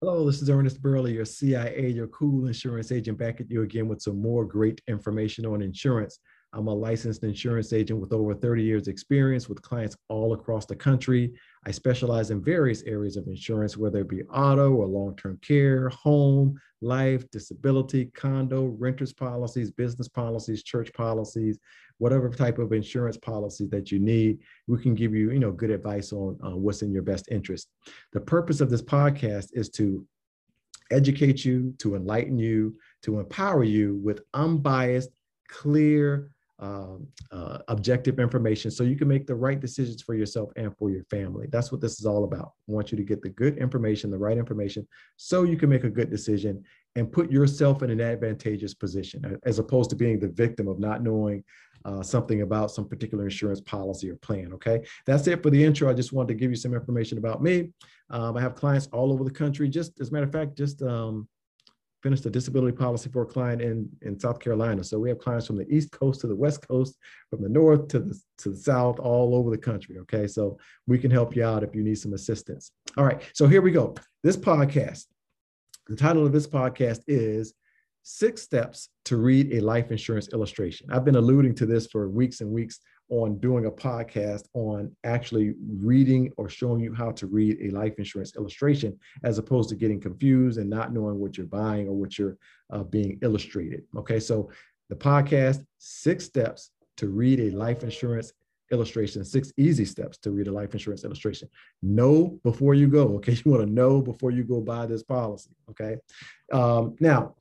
Hello, this is Ernest Burley, your CIA, your cool insurance agent, back at you again with some more great information on insurance. I'm a licensed insurance agent with over 30 years experience with clients all across the country. I specialize in various areas of insurance, whether it be auto or long-term care, home, life, disability, condo, renters policies, business policies, church policies, whatever type of insurance policy that you need, we can give you, you know, good advice on uh, what's in your best interest. The purpose of this podcast is to educate you, to enlighten you, to empower you with unbiased, clear, um, uh, objective information so you can make the right decisions for yourself and for your family. That's what this is all about. I want you to get the good information, the right information, so you can make a good decision and put yourself in an advantageous position as opposed to being the victim of not knowing uh, something about some particular insurance policy or plan. Okay, that's it for the intro. I just wanted to give you some information about me. Um, I have clients all over the country. Just as a matter of fact, just um, finished a disability policy for a client in, in South Carolina. So we have clients from the East Coast to the West Coast, from the North to the, to the South, all over the country. Okay. So we can help you out if you need some assistance. All right. So here we go. This podcast, the title of this podcast is Six Steps to Read a Life Insurance Illustration. I've been alluding to this for weeks and weeks on doing a podcast on actually reading or showing you how to read a life insurance illustration as opposed to getting confused and not knowing what you're buying or what you're uh, being illustrated. Okay, so the podcast, Six Steps to Read a Life Insurance illustration, six easy steps to read a life insurance illustration. Know before you go, okay? You want to know before you go buy this policy, okay? Um, now,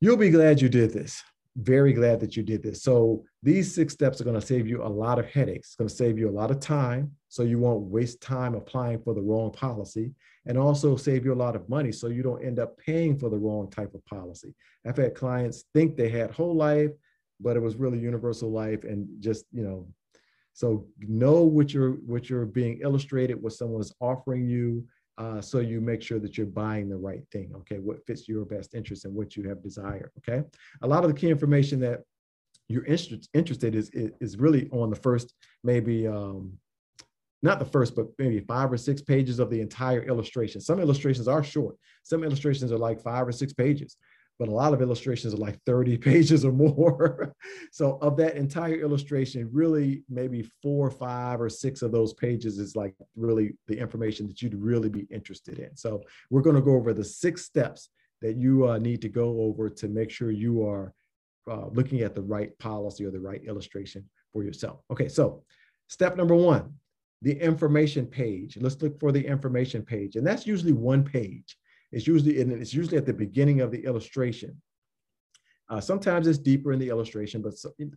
you'll be glad you did this. Very glad that you did this. So these six steps are going to save you a lot of headaches. It's going to save you a lot of time, so you won't waste time applying for the wrong policy, and also save you a lot of money, so you don't end up paying for the wrong type of policy. I've had clients think they had whole life, but it was really universal life, and just you know so know what you're what you're being illustrated, what someone's offering you, uh, so you make sure that you're buying the right thing. Okay, what fits your best interest and what you have desire. Okay, a lot of the key information that you're interested interested is is really on the first maybe um, not the first, but maybe five or six pages of the entire illustration. Some illustrations are short. Some illustrations are like five or six pages but a lot of illustrations are like 30 pages or more. so of that entire illustration, really maybe four, five, or six of those pages is like really the information that you'd really be interested in. So we're to go over the six steps that you uh, need to go over to make sure you are uh, looking at the right policy or the right illustration for yourself. Okay, so step number one, the information page. Let's look for the information page, and that's usually one page. It's usually and it's usually at the beginning of the illustration. Uh, sometimes it's deeper in the illustration, but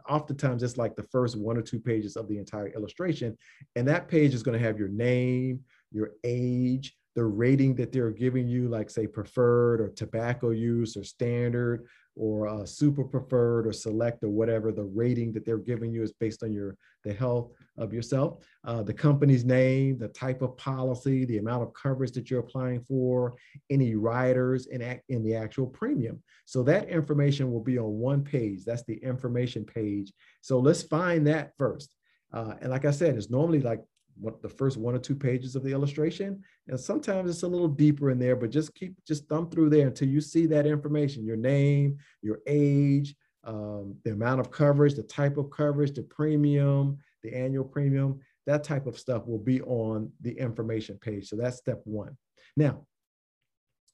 oftentimes it's like the first one or two pages of the entire illustration. And that page is going to have your name, your age, the rating that they're giving you, like say preferred or tobacco use or standard or uh, super preferred or select or whatever the rating that they're giving you is based on your the health of yourself. Uh, the company's name the type of policy the amount of coverage that you're applying for any riders in, in the actual premium. So that information will be on one page. That's the information page. So let's find that first. Uh, and like i said it's normally like what the first one or two pages of the illustration. And sometimes it's a little deeper in there, but just keep just thumb through there until you see that information, your name, your age, um, the amount of coverage, the type of coverage, the premium, the annual premium, that type of stuff will be on the information page. So that's step one. Now,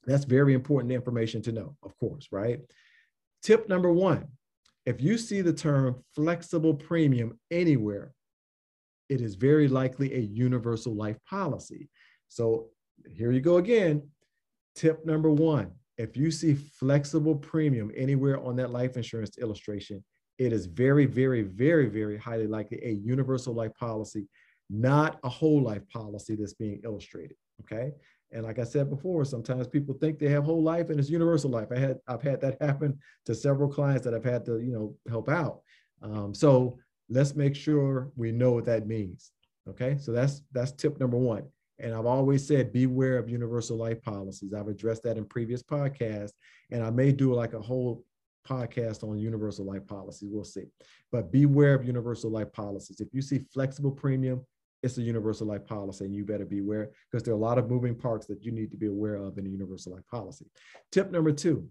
that's very important information to know, of course, right? Tip number one, if you see the term flexible premium anywhere, it is very likely a universal life policy. So here you go again. Tip number one if you see flexible premium anywhere on that life insurance illustration, it is very, very, very, very highly likely a universal life policy, not a whole life policy that's being illustrated. Okay. And like I said before, sometimes people think they have whole life and it's universal life. I had I've had that happen to several clients that I've had to you know help out. Um, so let's make sure we know what that means. Okay, so that's that's tip number one. And I've always said beware of universal life policies. I've addressed that in previous podcasts, and I may do like a whole podcast on universal life policies. We'll see. But beware of universal life policies. If you see flexible premium, it's a universal life policy and you better be aware because there are a lot of moving parts that you need to be aware of in a universal life policy. Tip number two,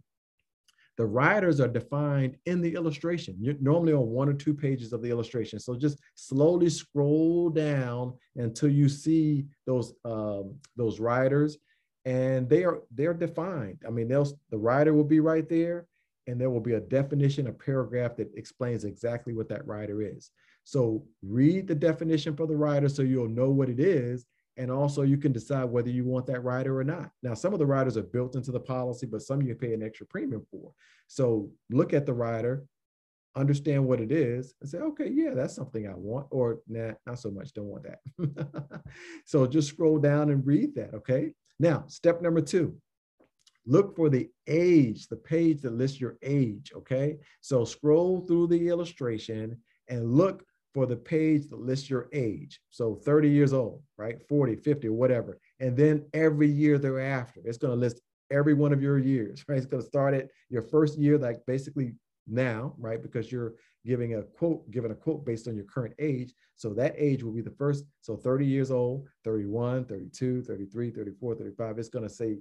the riders are defined in the illustration, You're normally on one or two pages of the illustration. So just slowly scroll down until you see those um, those riders, and they are they're defined. I mean, they'll the rider will be right there, and there will be a definition, a paragraph that explains exactly what that rider is. So read the definition for the rider so you'll know what it is, and also you can decide whether you want that rider or not. Now, some of the riders are built into the policy, but some you pay an extra premium for. So look at the rider, understand what it is, and say, okay, yeah, that's something I want, or nah, not so much, don't want that. so just scroll down and read that, okay? Now, step number two, look for the age, the page that lists your age, okay? So scroll through the illustration and look for the page that lists your age. So 30 years old, right? 40, 50, or whatever. And then every year thereafter, it's going to list every one of your years, right? It's going to start at your first year, like basically now, right? Because you're giving a quote, given a quote based on your current age. So that age will be the first. So 30 years old, 31, 32, 33, 34, 35. It's going to say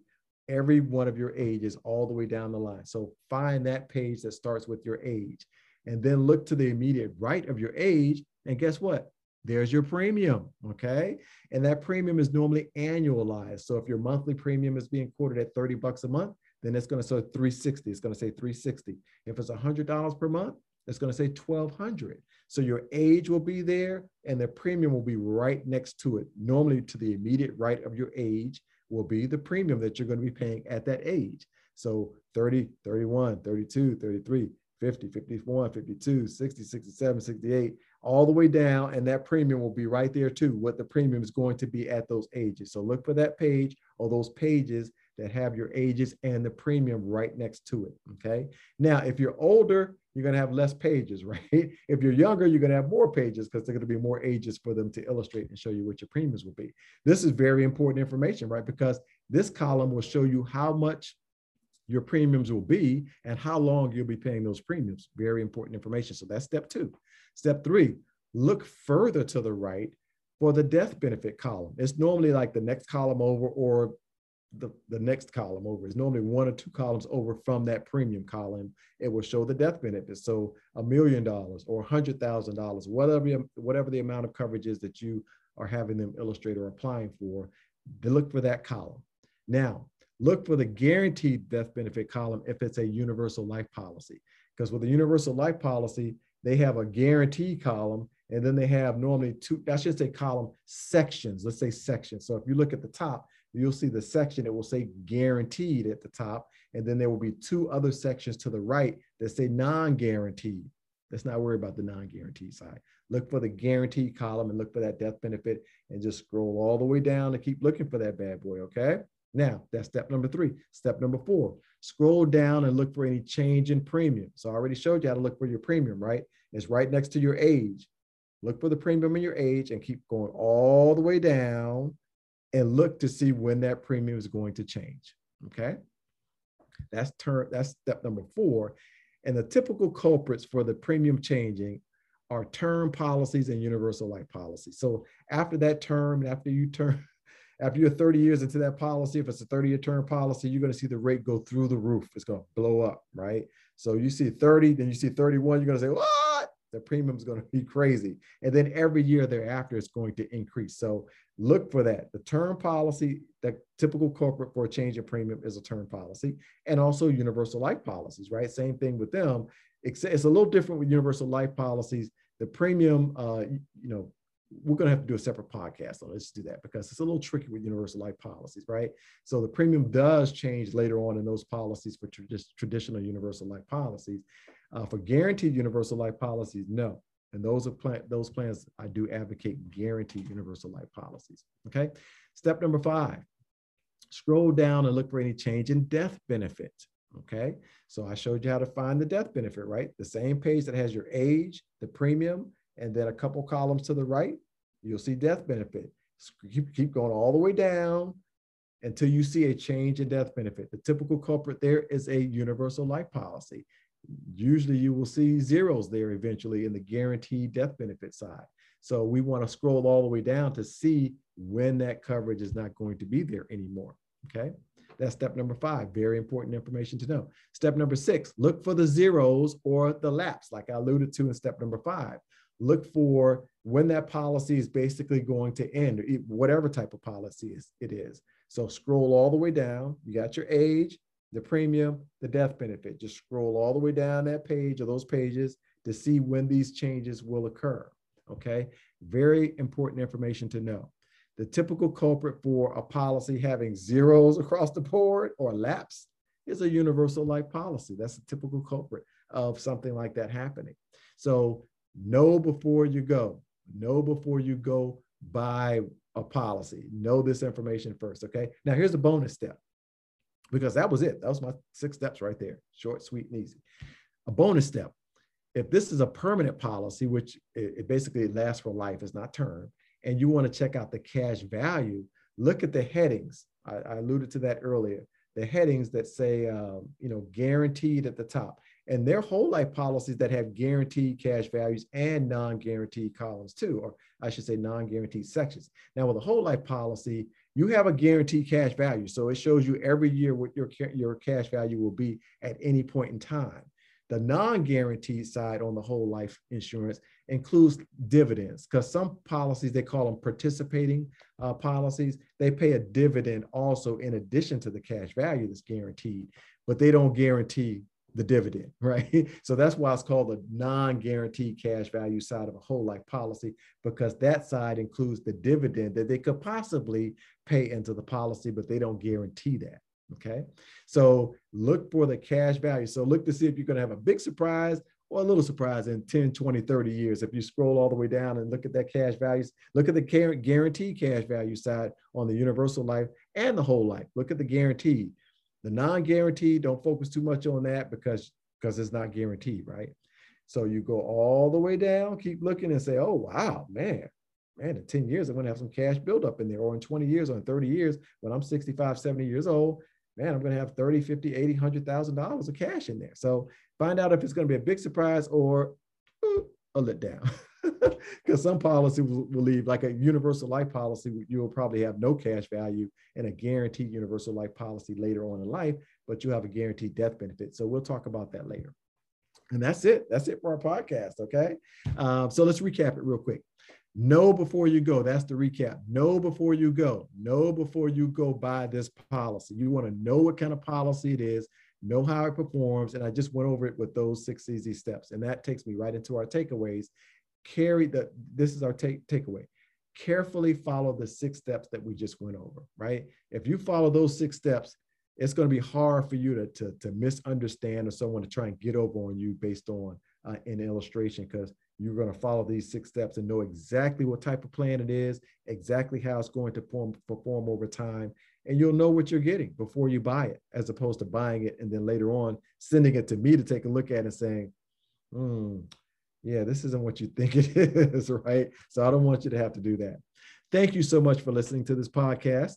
every one of your ages all the way down the line. So find that page that starts with your age and then look to the immediate right of your age. And guess what? There's your premium. Okay. And that premium is normally annualized. So if your monthly premium is being quoted at 30 bucks a month, then it's going to say 360. It's going to say 360. If it's $100 per month, it's going to say 1200. So your age will be there and the premium will be right next to it. Normally to the immediate right of your age will be the premium that you're going to be paying at that age. So 30, 31, 32, 33, 50, 51, 52, 60, 67, 68, all the way down. And that premium will be right there too, what the premium is going to be at those ages. So look for that page or those pages that have your ages and the premium right next to it. Okay. Now, if you're older, you're going to have less pages, right? If you're younger, you're going to have more pages because they're going to be more ages for them to illustrate and show you what your premiums will be. This is very important information, right? Because this column will show you how much your premiums will be and how long you'll be paying those premiums. Very important information. So that's step two. Step three, look further to the right for the death benefit column. It's normally like the next column over or the, the next column over. It's normally one or two columns over from that premium column. It will show the death benefit. So a million dollars or a hundred thousand dollars, whatever whatever the amount of coverage is that you are having them illustrate or applying for, they look for that column. Now, look for the guaranteed death benefit column if it's a universal life policy. Because with a universal life policy, they have a guarantee column and then they have normally two, I should say column sections, let's say sections. So if you look at the top, you'll see the section that will say guaranteed at the top. And then there will be two other sections to the right that say non-guaranteed. Let's not worry about the non-guaranteed side. Look for the guaranteed column and look for that death benefit and just scroll all the way down and keep looking for that bad boy, okay? Now, that's step number three. Step number four, scroll down and look for any change in premium. So I already showed you how to look for your premium, right? It's right next to your age. Look for the premium in your age and keep going all the way down and look to see when that premium is going to change. Okay. That's term, that's step number four. And the typical culprits for the premium changing are term policies and universal life policies. So after that term, and after you turn after you're 30 years into that policy, if it's a 30 year term policy, you're going to see the rate go through the roof. It's going to blow up, right? So you see 30, then you see 31, you're going to say, what? The premium is going to be crazy. And then every year thereafter, it's going to increase. So look for that. The term policy, the typical corporate for a change in premium is a term policy, and also universal life policies, right? Same thing with them. It's, it's a little different with universal life policies. The premium, uh, you know, we're going to have to do a separate podcast on let's do that because it's a little tricky with universal life policies right? So the premium does change later on in those policies for just traditional universal life policies. Uh, for guaranteed universal life policies no. And those are plan those plans i do advocate guaranteed universal life policies okay? Step number five scroll down and look for any change in death benefit okay? So i showed you how to find the death benefit right? The same page that has your age the premium and then a couple columns to the right, you'll see death benefit. Keep, keep going all the way down until you see a change in death benefit. The typical culprit there is a universal life policy. Usually you will see zeros there eventually in the guaranteed death benefit side. So we want to scroll all the way down to see when that coverage is not going to be there anymore. Okay. That's step number five. Very important information to know. Step number six, look for the zeros or the lapse, like I alluded to in step number five. Look for when that policy is basically going to end, whatever type of policy it is. So scroll all the way down. You got your age, the premium, the death benefit. Just scroll all the way down that page or those pages to see when these changes will occur. Okay, very important information to know. The typical culprit for a policy having zeros across the board or lapse is a universal life policy. That's a typical culprit of something like that happening. So know before you go, know before you go buy a policy. Know this information first, okay? Now here's a bonus step because that was it. That was my six steps right there. Short, sweet, and easy. A bonus step. If this is a permanent policy, which it, it basically lasts for life, is not term, and you want to check out the cash value, look at the headings. I, I alluded to that earlier. The headings that say, um, you know, guaranteed at the top. And their whole life policies that have guaranteed cash values and non-guaranteed columns too, or I should say non-guaranteed sections. Now with a whole life policy, you have a guaranteed cash value. So it shows you every year what your, your cash value will be at any point in time. The non-guaranteed side on the whole life insurance includes dividends because some policies, they call them participating uh, policies. They pay a dividend also in addition to the cash value that's guaranteed, but they don't guarantee the dividend, right? So that's why it's called the non-guaranteed cash value side of a whole life policy, because that side includes the dividend that they could possibly pay into the policy, but they don't guarantee that. Okay. So look for the cash value. So look to see if you're going to have a big surprise or a little surprise in 10, 20, 30 years. If you scroll all the way down and look at that cash values, look at the guaranteed cash value side on the universal life and the whole life. Look at the guaranteed. The non-guaranteed, don't focus too much on that because because it's not guaranteed, right? So you go all the way down, keep looking and say, oh, wow, man, man, in 10 years, I'm going to have some cash buildup in there. Or in 20 years or in 30 years, when I'm 65, 70 years old, man, I'm going to have 30, 50, 80, $100,000 of cash in there. So find out if it's going to be a big surprise or a letdown. Because some policy will, will, leave, like a universal life policy, you will probably have no cash value and a guaranteed universal life policy later on in life, but you have a guaranteed death benefit. So we'll talk about that later. And that's it. That's it for our podcast. Okay. Um, so let's recap it real quick. Know before you go. That's the recap. Know before you go. Know before you go buy this policy. You want to know what kind of policy it is, know how it performs. And I just went over it with those six easy steps. And that takes me right into our takeaways. Carry the, this is our take, takeaway. Carefully follow the six steps that we just went over, right? If you follow those six steps, it's going to be hard for you to, to, to misunderstand or someone to try and get over on you based on uh, an illustration because you're going to follow these six steps and know exactly what type of plan it is, exactly how it's going to perform, perform over time, and you'll know what you're getting before you buy it, as opposed to buying it and then later on sending it to me to take a look at and saying, hmm, yeah, this isn't what you think it is, right? So I don't want you to have to do that. Thank you so much for listening to this podcast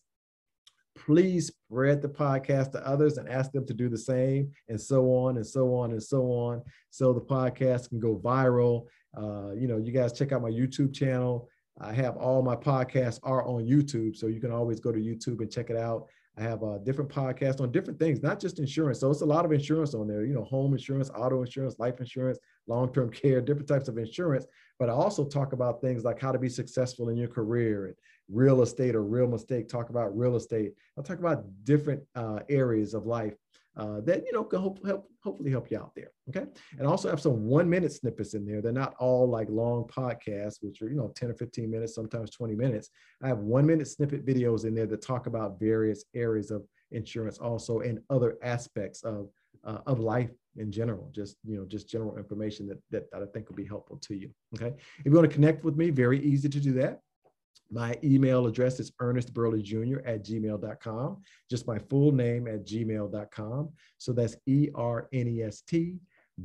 please spread the podcast to others and ask them to do the same and so on and so on and so on so the podcast can go viral uh, you know you guys check out my youtube channel i have all my podcasts are on youtube so you can always go to youtube and check it out i have a different podcast on different things not just insurance so it's a lot of insurance on there you know home insurance auto insurance life insurance long-term care different types of insurance but i also talk about things like how to be successful in your career and real estate or real mistake, talk about real estate. I'll talk about different uh, areas of life uh, that you know can hope, help hopefully help you out there. Okay, and also have some one minute snippets in there. They're not all like long podcasts, which are you know 10 or 15 minutes, sometimes 20 minutes. I have one minute snippet videos in there that talk about various areas of insurance also and other aspects of uh, of life in general just you know just general information that, that, that i think will be helpful to you okay if you want to connect with me very easy to do that my email address is Ernest Burley Jr. at gmail.com, just my full name at gmail.com. So that's E R N E S T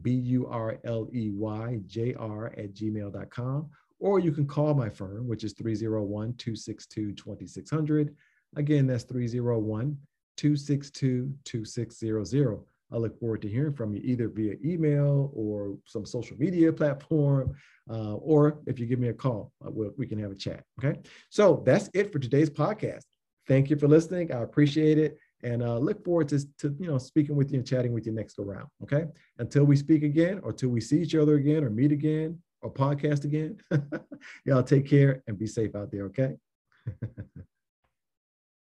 B U R L E Y J R at gmail.com. Or you can call my firm, which is 301 262 2600. Again, that's 301 262 2600. I look forward to hearing from you either via email or some social media platform, uh, or if you give me a call, uh, we'll, we can have a chat. Okay. So that's it for today's podcast. Thank you for listening. I appreciate it and uh, look forward to, to you know speaking with you and chatting with you next go round. Okay. Until we speak again, or till we see each other again, or meet again, or podcast again. Y'all take care and be safe out there. Okay.